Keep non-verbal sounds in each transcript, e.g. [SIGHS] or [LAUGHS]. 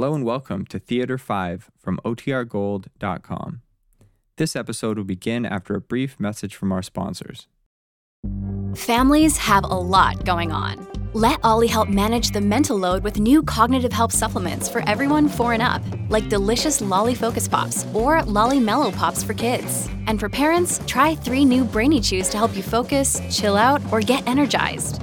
Hello and welcome to Theater 5 from OTRGold.com. This episode will begin after a brief message from our sponsors. Families have a lot going on. Let OLLY help manage the mental load with new cognitive help supplements for everyone four and up, like delicious Lolly Focus Pops or Lolly Mellow Pops for kids. And for parents, try three new Brainy Chews to help you focus, chill out, or get energized.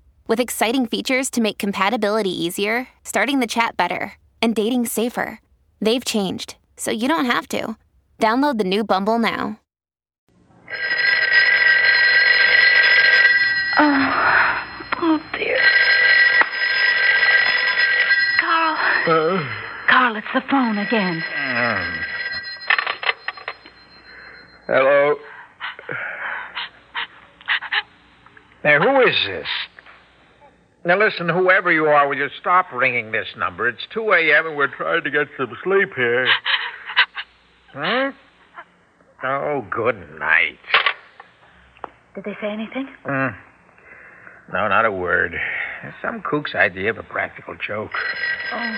with exciting features to make compatibility easier, starting the chat better, and dating safer. They've changed, so you don't have to. Download the new Bumble now. Oh, oh dear. Carl. Carl, it's the phone again. Hello. Now, who is this? Now, listen, whoever you are, will you stop ringing this number? It's 2 a.m. and we're trying to get some sleep here. [LAUGHS] Huh? Oh, good night. Did they say anything? Hmm. No, not a word. It's some kook's idea of a practical joke. Oh.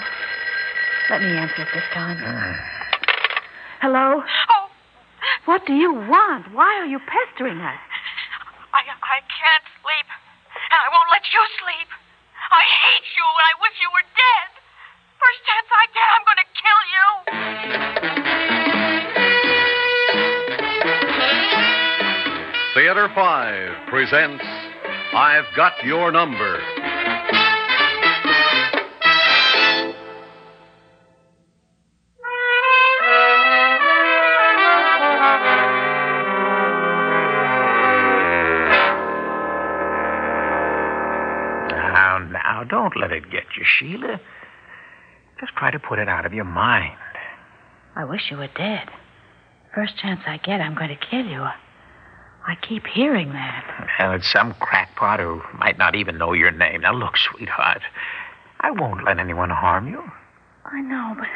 Let me answer it this time. Hello? Oh, What do you want? Why are you pestering us? Theater 5 presents I've Got Your Number. Now, now, don't let it get you, Sheila. Just try to put it out of your mind. I wish you were dead. First chance I get, I'm going to kill you. I keep hearing that. Well, it's some crackpot who might not even know your name. Now, look, sweetheart, I won't let anyone harm you. I know, but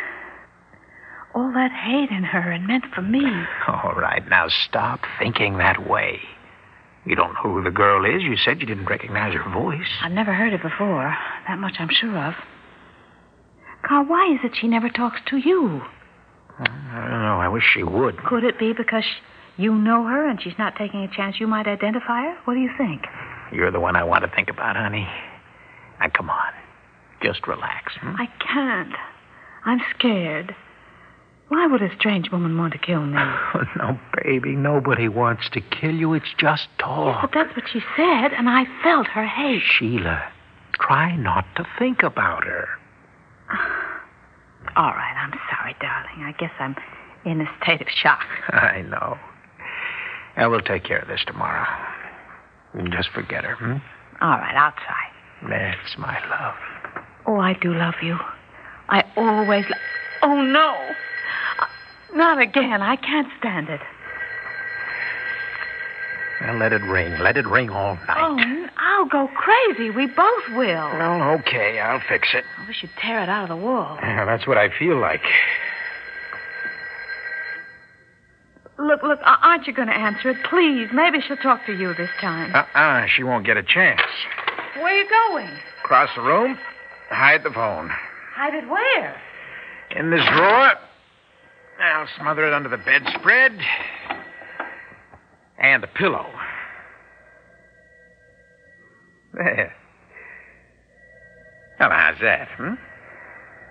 all that hate in her and meant for me. All right, now stop thinking that way. You don't know who the girl is. You said you didn't recognize her voice. I've never heard it before. That much I'm sure of. Carl, why is it she never talks to you? I don't know. I wish she would. Could it be because you know her and she's not taking a chance you might identify her? What do you think? You're the one I want to think about, honey. Now, come on. Just relax. hmm? I can't. I'm scared. Why would a strange woman want to kill me? [LAUGHS] Oh, no, baby. Nobody wants to kill you. It's just But talk. that's what she said, and I felt her hate. Sheila, try not to think about her. [SIGHS] All right, I'm sorry, darling. I guess I'm in a state of shock. [LAUGHS] I know. And we'll take care of this tomorrow. And Just forget her, hmm? All right, I'll try. That's my love. Oh, I do love you. I always. Lo- oh no, Uh, not again. I can't stand it. Well, let it ring. Let it ring all night. Oh, I'll go crazy. We both will. Well, okay, I'll fix it. I wish you'd tear it out of the wall. Yeah, that's what I feel like. Look, look, aren't you going to answer it? Please. Maybe she'll talk to you this time. Uh-uh, she won't get a chance. Where are you going? Across the room, hide the phone. Hide it where? In this drawer. I'll smother it under the bedspread. And the pillow. There. Now, how's that, hmm?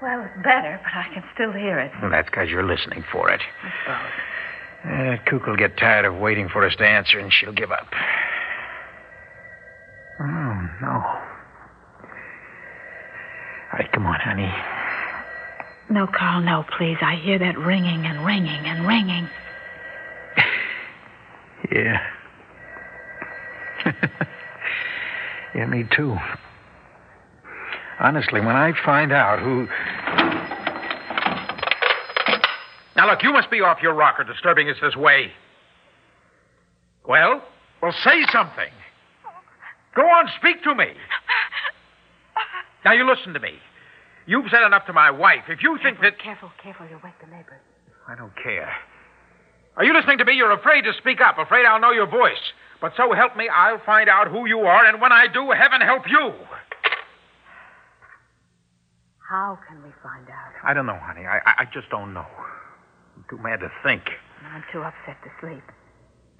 Well, it's better, but I can still hear it. Well, that's because you're listening for it. I suppose. Uh, Cook will get tired of waiting for us to answer, and she'll give up. Oh, no. All right, come on, honey. No, Carl, no, please. I hear that ringing and ringing and ringing. [LAUGHS] Yeah. [LAUGHS] yeah, me too. Honestly, when I find out who. Now, look, you must be off your rocker disturbing us this way. Well, well, say something. Go on, speak to me. Now, you listen to me. You've said enough to my wife. If you think that. Careful, careful, you'll wake the neighbors. I don't care. Are you listening to me? You're afraid to speak up, afraid I'll know your voice. But so help me, I'll find out who you are, and when I do, heaven help you. How can we find out? I don't know, honey. I, I, I just don't know. Too mad to think. I'm too upset to sleep.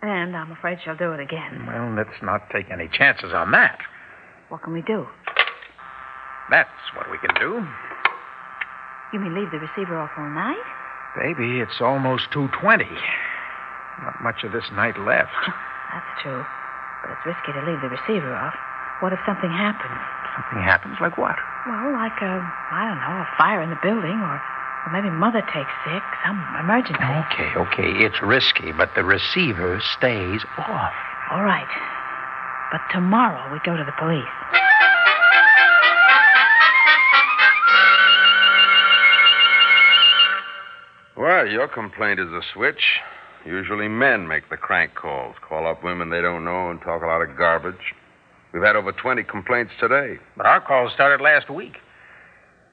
And I'm afraid she'll do it again. Well, let's not take any chances on that. What can we do? That's what we can do. You mean leave the receiver off all night? Baby, it's almost 2.20. Not much of this night left. [LAUGHS] That's true. But it's risky to leave the receiver off. What if something happens? Something happens, like what? Well, like a, I don't know, a fire in the building, or, or maybe Mother takes sick, some emergency. Okay, okay, it's risky, but the receiver stays off. All right. But tomorrow we go to the police. Well, your complaint is a switch. Usually men make the crank calls, call up women they don't know and talk a lot of garbage. We've had over 20 complaints today. But our call started last week.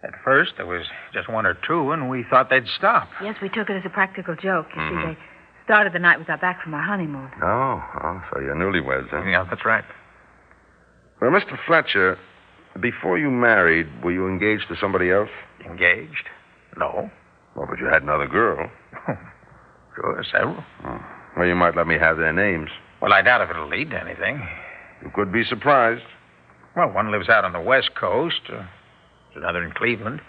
At first, there was just one or two, and we thought they'd stop. Yes, we took it as a practical joke. You see, they started the night we got back from our honeymoon. Oh, oh, so you're newlyweds, huh? Yeah, that's right. Well, Mr. Fletcher, before you married, were you engaged to somebody else? Engaged? No. Well, but you had another girl. [LAUGHS] Sure, several. Well, you might let me have their names. Well, I doubt if it'll lead to anything. You could be surprised. Well, one lives out on the West Coast, uh, there's another in Cleveland.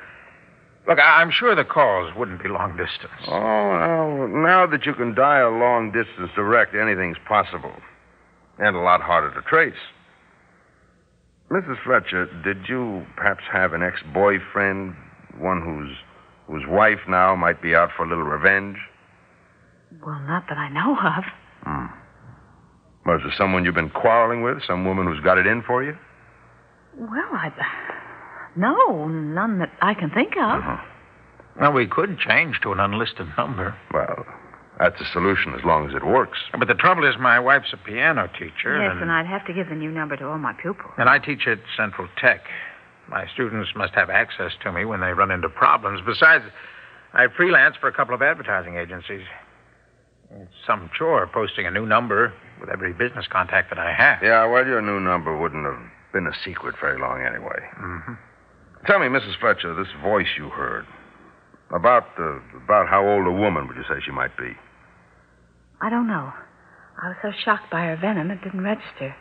Look, I- I'm sure the calls wouldn't be long distance. Oh, now, now that you can dial long distance direct, anything's possible. And a lot harder to trace. Mrs. Fletcher, did you perhaps have an ex boyfriend, one whose whose wife now might be out for a little revenge? Well, not that I know of. Hmm. Was there someone you've been quarreling with? Some woman who's got it in for you? Well, I. No, none that I can think of. Uh-huh. Well, we could change to an unlisted number. Well, that's a solution as long as it works. But the trouble is, my wife's a piano teacher. Yes, and, and I'd have to give the new number to all my pupils. and I teach at Central Tech. My students must have access to me when they run into problems. Besides, I freelance for a couple of advertising agencies. It's some chore posting a new number with every business contact that I have. Yeah, well, your new number wouldn't have been a secret very long anyway. Mm-hmm. Tell me, Mrs. Fletcher, this voice you heard. About uh, about how old a woman would you say she might be? I don't know. I was so shocked by her venom, it didn't register.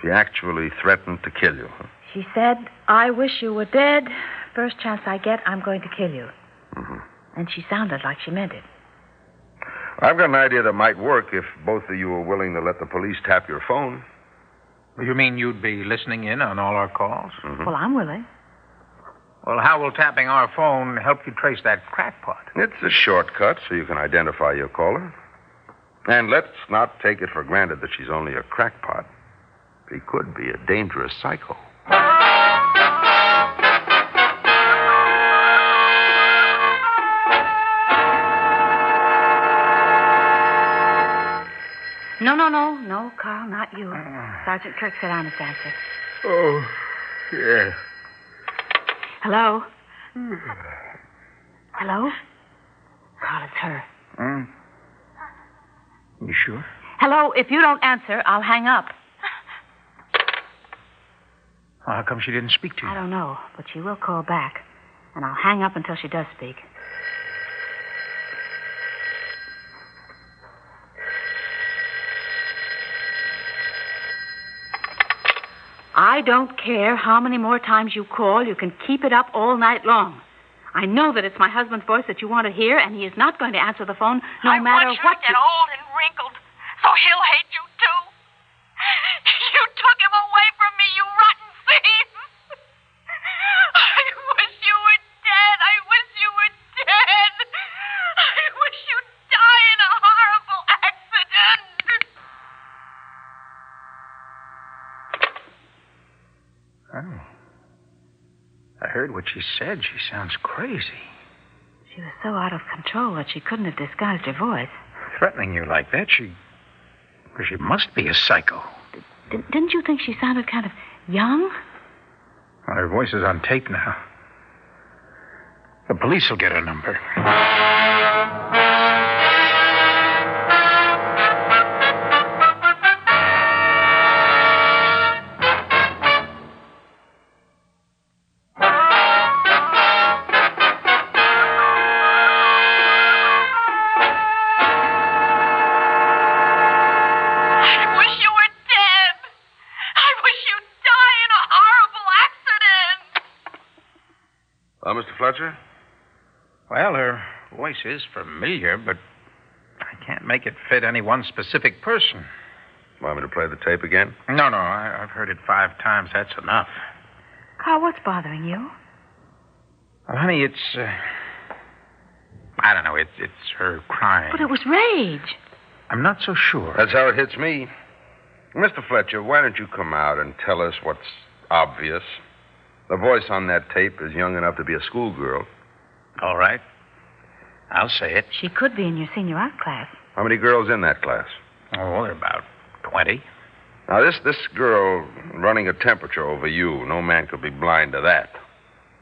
She actually threatened to kill you. huh? She said, I wish you were dead. First chance I get, I'm going to kill you. Mhm. And she sounded like she meant it. I've got an idea that might work if both of you are willing to let the police tap your phone. You mean you'd be listening in on all our calls? Mhm. Well, I'm willing. Well, how will tapping our phone help you trace that crackpot? It's a shortcut so you can identify your caller. And let's not take it for granted that she's only a crackpot. She could be a dangerous psycho. No, no, no, no, Carl, not you. Ah. Sergeant Kirk said I must answer. Oh, yeah. Hello? Hello? Carl, it's her. Hmm? You sure? Hello, if you don't answer, I'll hang up. How come she didn't speak to you? I don't know, but she will call back. And I'll hang up until she does speak. I don't care how many more times you call. You can keep it up all night long. I know that it's my husband's voice that you want to hear, and he is not going to answer the phone no I matter want you what to get old and wrinkled, so he'll hate Oh. I heard what she said. She sounds crazy. She was so out of control that she couldn't have disguised her voice. Threatening you like that, she. well, She must be a psycho. D- didn't you think she sounded kind of young? Well, her voice is on tape now. The police will get her number. Fletcher? Well, her voice is familiar, but I can't make it fit any one specific person. Want me to play the tape again? No, no, I, I've heard it five times. That's enough. Carl, what's bothering you? Well, honey, it's. Uh, I don't know. It's it's her crying. But it was rage. I'm not so sure. That's how it hits me. Mr. Fletcher, why don't you come out and tell us what's obvious? The voice on that tape is young enough to be a schoolgirl. All right. I'll say it. She could be in your senior art class. How many girls in that class? Oh, they're about 20. Now, this, this girl running a temperature over you, no man could be blind to that.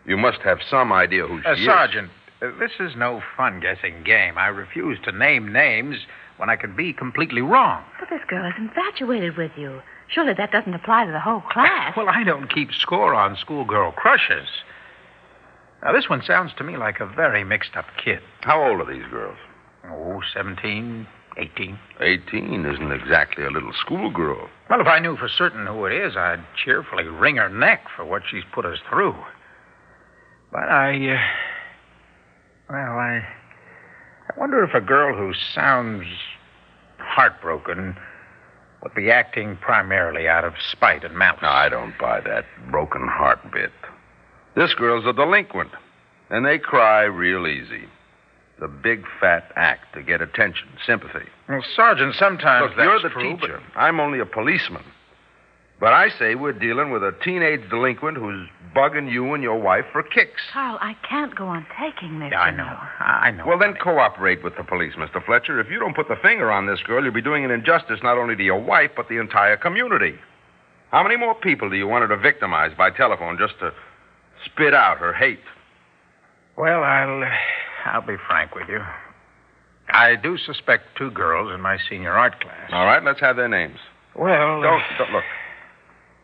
You must have some idea who she Uh, is. Sergeant, uh, this is no fun guessing game. I refuse to name names when I could be completely wrong. But this girl is infatuated with you. Surely that doesn't apply to the whole class. Well, I don't keep score on schoolgirl crushes. Now, this one sounds to me like a very mixed up kid. How old are these girls? Oh, 17, 18. 18 isn't exactly a little schoolgirl. Well, if I knew for certain who it is, I'd cheerfully wring her neck for what she's put us through. But I, uh, well, I, I wonder if a girl who sounds heartbroken would be acting primarily out of spite and malice. No, I don't buy that broken heart bit. This girl's a delinquent, and they cry real easy. The big fat act to get attention, sympathy. Well, Sergeant, sometimes Look, that's you're the true, teacher. I'm only a policeman. But I say we're dealing with a teenage delinquent who's bugging you and your wife for kicks. Carl, I can't go on taking this. But... I know. I know. Well, then honey. cooperate with the police, Mr. Fletcher. If you don't put the finger on this girl, you'll be doing an injustice not only to your wife, but the entire community. How many more people do you want her to victimize by telephone just to spit out her hate? Well, I'll, uh, I'll be frank with you. I do suspect two girls in my senior art class. All right, let's have their names. Well, uh, Don't, don't look.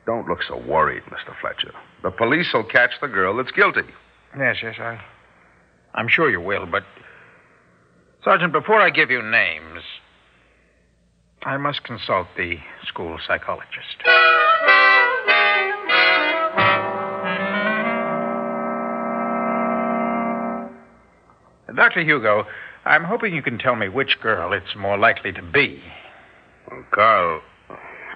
Don't look so worried, Mr. Fletcher. The police will catch the girl that's guilty. Yes, yes, I. I'm sure you will, but. Sergeant, before I give you names, I must consult the school psychologist. Dr. Hugo, I'm hoping you can tell me which girl it's more likely to be. Well, Carl,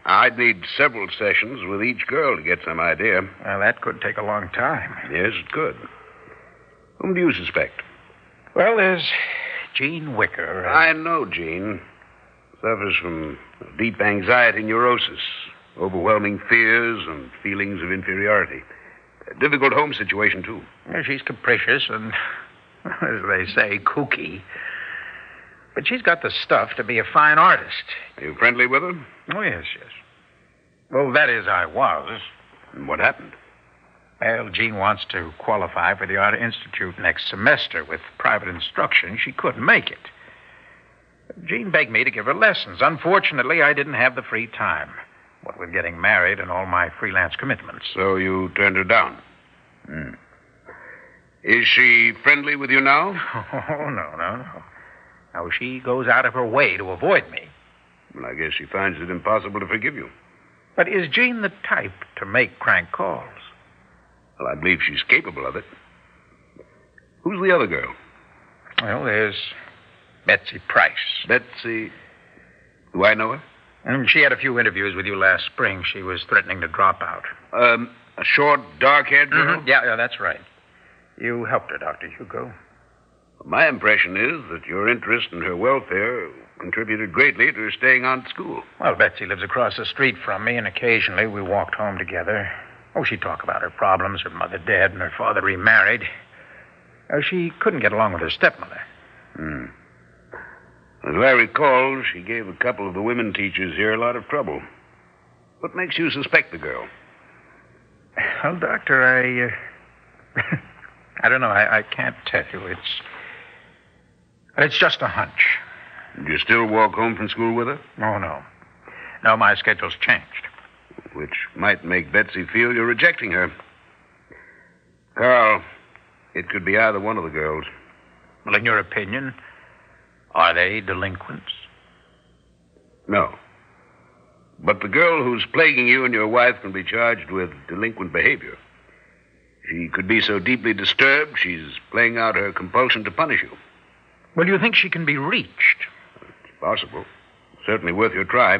I'd need several sessions with each girl to get some idea. Well, that could take a long time. Yes, it could. Whom do you suspect? Well, there's Jean Wicker. Uh, I know Jean. Suffers from deep anxiety neurosis, overwhelming fears and feelings of inferiority. A difficult home situation, too. Well, she's capricious and, [LAUGHS] as they say, kooky. But she's got the stuff to be a fine artist. Are you friendly with her? Oh, yes, yes. Well, that is, I was. And what happened? Well, Jean wants to qualify for the Art Institute next semester. With private instruction, she couldn't make it. Jean begged me to give her lessons. Unfortunately, I didn't have the free time. What with getting married and all my freelance commitments. So you turned her down? Hmm. Is she friendly with you now? [LAUGHS] Oh, no, no, no. Now, she goes out of her way to avoid me. Well, I guess she finds it impossible to forgive you. But is Jean the type to make crank calls? Well, I believe she's capable of it. Who's the other girl? Well, there's Betsy Price. Betsy. Do I know her? And she had a few interviews with you last spring. She was threatening to drop out. Um, a short, dark haired girl? Yeah, yeah, that's right. You helped her, Dr. Hugo. My impression is that your interest in her welfare contributed greatly to her staying on at school. Well, Betsy lives across the street from me, and occasionally we walked home together. Oh, she'd talk about her problems, her mother dead, and her father remarried. Uh, she couldn't get along with her stepmother. Hmm. As I recall, she gave a couple of the women teachers here a lot of trouble. What makes you suspect the girl? Well, Doctor, I. Uh, [LAUGHS] I don't know. I, I can't tell you. It's. It's just a hunch. Do you still walk home from school with her? Oh, no. No, my schedule's changed. Which might make Betsy feel you're rejecting her. Carl, it could be either one of the girls. Well, in your opinion, are they delinquents? No. But the girl who's plaguing you and your wife can be charged with delinquent behavior. She could be so deeply disturbed, she's playing out her compulsion to punish you. Well, you think she can be reached? It's possible. Certainly worth your try.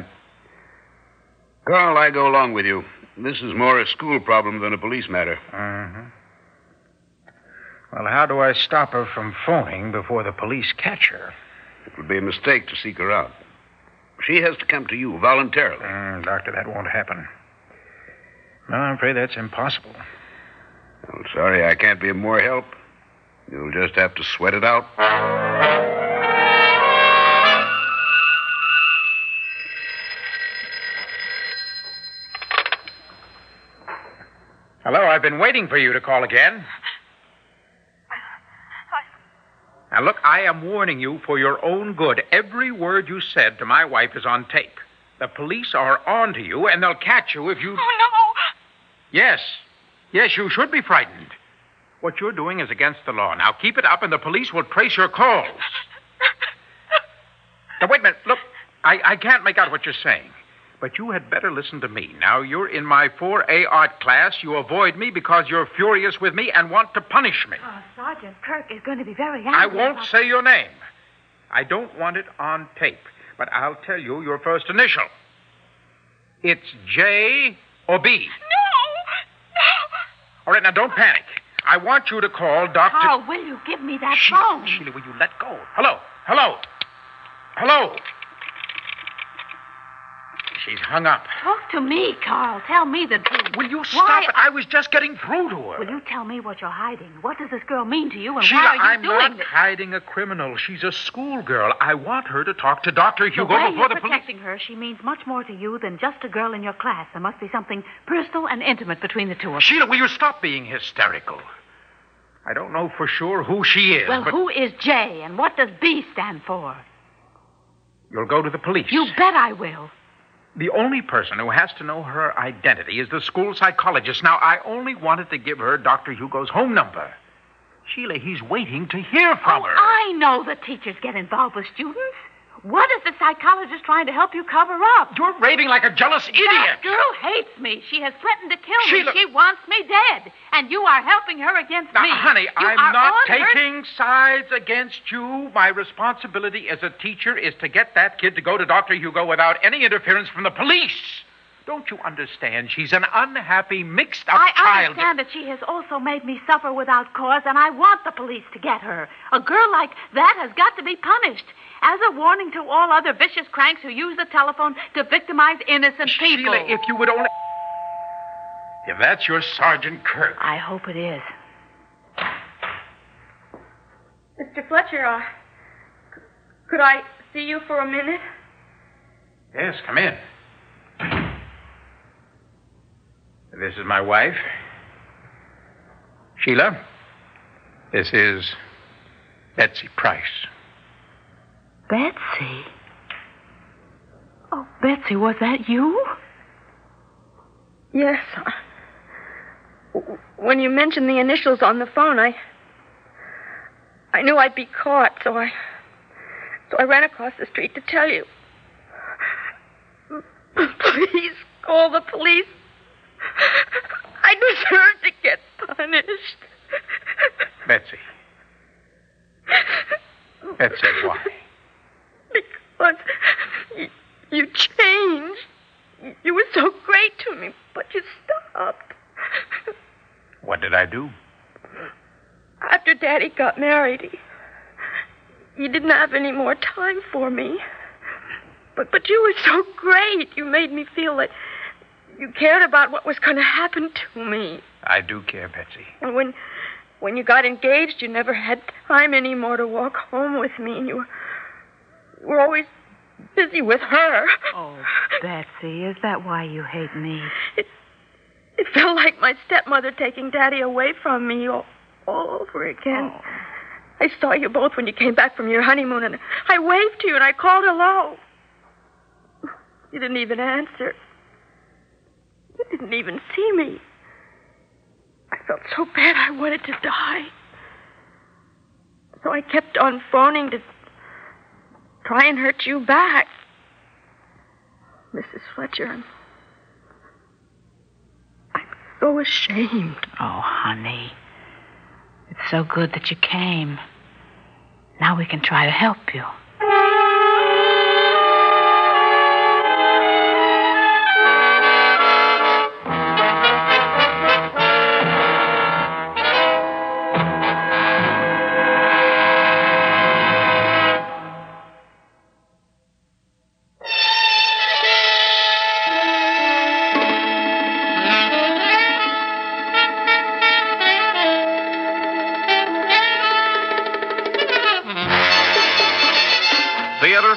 Carl, I go along with you. This is more a school problem than a police matter. Uh-huh. Well, how do I stop her from phoning before the police catch her? It would be a mistake to seek her out. She has to come to you voluntarily. Mm, doctor, that won't happen. No, I'm afraid that's impossible. I'm sorry I can't be of more help. You'll just have to sweat it out. Hello, I've been waiting for you to call again. Now, look, I am warning you for your own good. Every word you said to my wife is on tape. The police are on to you, and they'll catch you if you. Oh, no. Yes. Yes, you should be frightened. What you're doing is against the law. Now, keep it up, and the police will trace your calls. [LAUGHS] Now, wait a minute. Look, I, I can't make out what you're saying. But you had better listen to me. Now, you're in my 4A art class. You avoid me because you're furious with me and want to punish me. Oh, Sergeant Kirk is going to be very angry. I won't about- say your name. I don't want it on tape, but I'll tell you your first initial. It's J or B. No. No. All right, now don't panic. I want you to call Dr. Carl, will you give me that Sheila, phone? Sheila, will you let go? Hello, hello, hello. She's hung up. Talk to me, Carl. Tell me the truth. Will you Why- stop it? I was just getting through to her. Will you tell me what you're hiding? What does this girl mean to you, and Sheila, why are you I'm doing not this? hiding a criminal. She's a schoolgirl. I want her to talk to Dr. Hugo the way before you're the police. protecting her, she means much more to you than just a girl in your class. There must be something personal and intimate between the two of you. Sheila, will you stop being hysterical? I don't know for sure who she is, Well, but who is J, and what does B stand for? you'll go to the police. You bet I will. The only person who has to know her identity is the school psychologist. Now, I only wanted to give her Dr. Hugo's home number. Sheila, he's waiting to hear from oh, her. I know that teachers get involved with students. What is the psychologist trying to help you cover up? You're raving like a jealous idiot. That girl hates me. She has threatened to kill Sheila- me. She wants me dead. And you are helping her against Now, me. honey, You I'm not on her- taking sides against you. My responsibility as a teacher is to get that kid to go to Dr. Hugo without any interference from the police. Don't you understand? She's an unhappy, mixed up I child. I understand that she has also made me suffer without cause, and I want the police to get her. A girl like that has got to be punished. As a warning to all other vicious cranks who use the telephone to victimize innocent people. Sheila, if you would only. If that's your Sergeant Kirk. I hope it is. Mr. Fletcher, uh, c- could I see you for a minute? Yes, come in. This is my wife. Sheila, this is Betsy Price. Betsy? Oh, Betsy, was that you? Yes. uh, When you mentioned the initials on the phone, I. I knew I'd be caught, so I. So I ran across the street to tell you. Please call the police. I deserve to get punished. Betsy. Betsy, why? Because you, you changed. You were so great to me, but you stopped. What did I do? After Daddy got married, he, he didn't have any more time for me. But but you were so great. You made me feel that you cared about what was going to happen to me. I do care, Betsy. And when when you got engaged, you never had time anymore to walk home with me, and you were, you were always busy with her. Oh, Betsy, is that why you hate me? It, it felt like my stepmother taking Daddy away from me all, all over again. Oh. I saw you both when you came back from your honeymoon, and I waved to you and I called hello. You didn't even answer. You didn't even see me. I felt so bad I wanted to die. So I kept on phoning to try and hurt you back. Mrs. Fletcher, I'm, I'm so ashamed. Oh, honey. It's so good that you came. Now we can try to help you.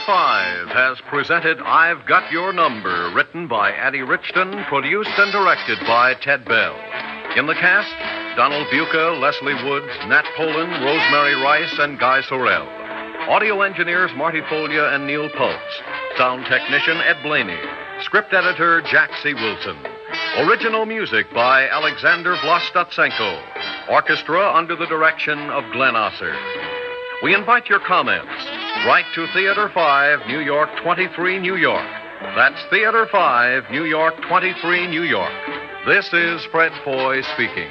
5 has presented I've Got Your Number, written by Addy Richton, produced and directed by Ted Bell. In the cast, Donald Buka, Leslie Woods, Nat Polen, Rosemary Rice, and Guy Sorel. Audio engineers Marty Folia and Neil Pultz. Sound technician Ed Blainey. Script editor Jack C. Wilson. Original music by Alexander Vlastotsenko. Orchestra under the direction of Glenn Osser. We invite your comments. Write to Theater 5, New York 23, New York. That's Theater 5, New York 23, New York. This is Fred Foy speaking.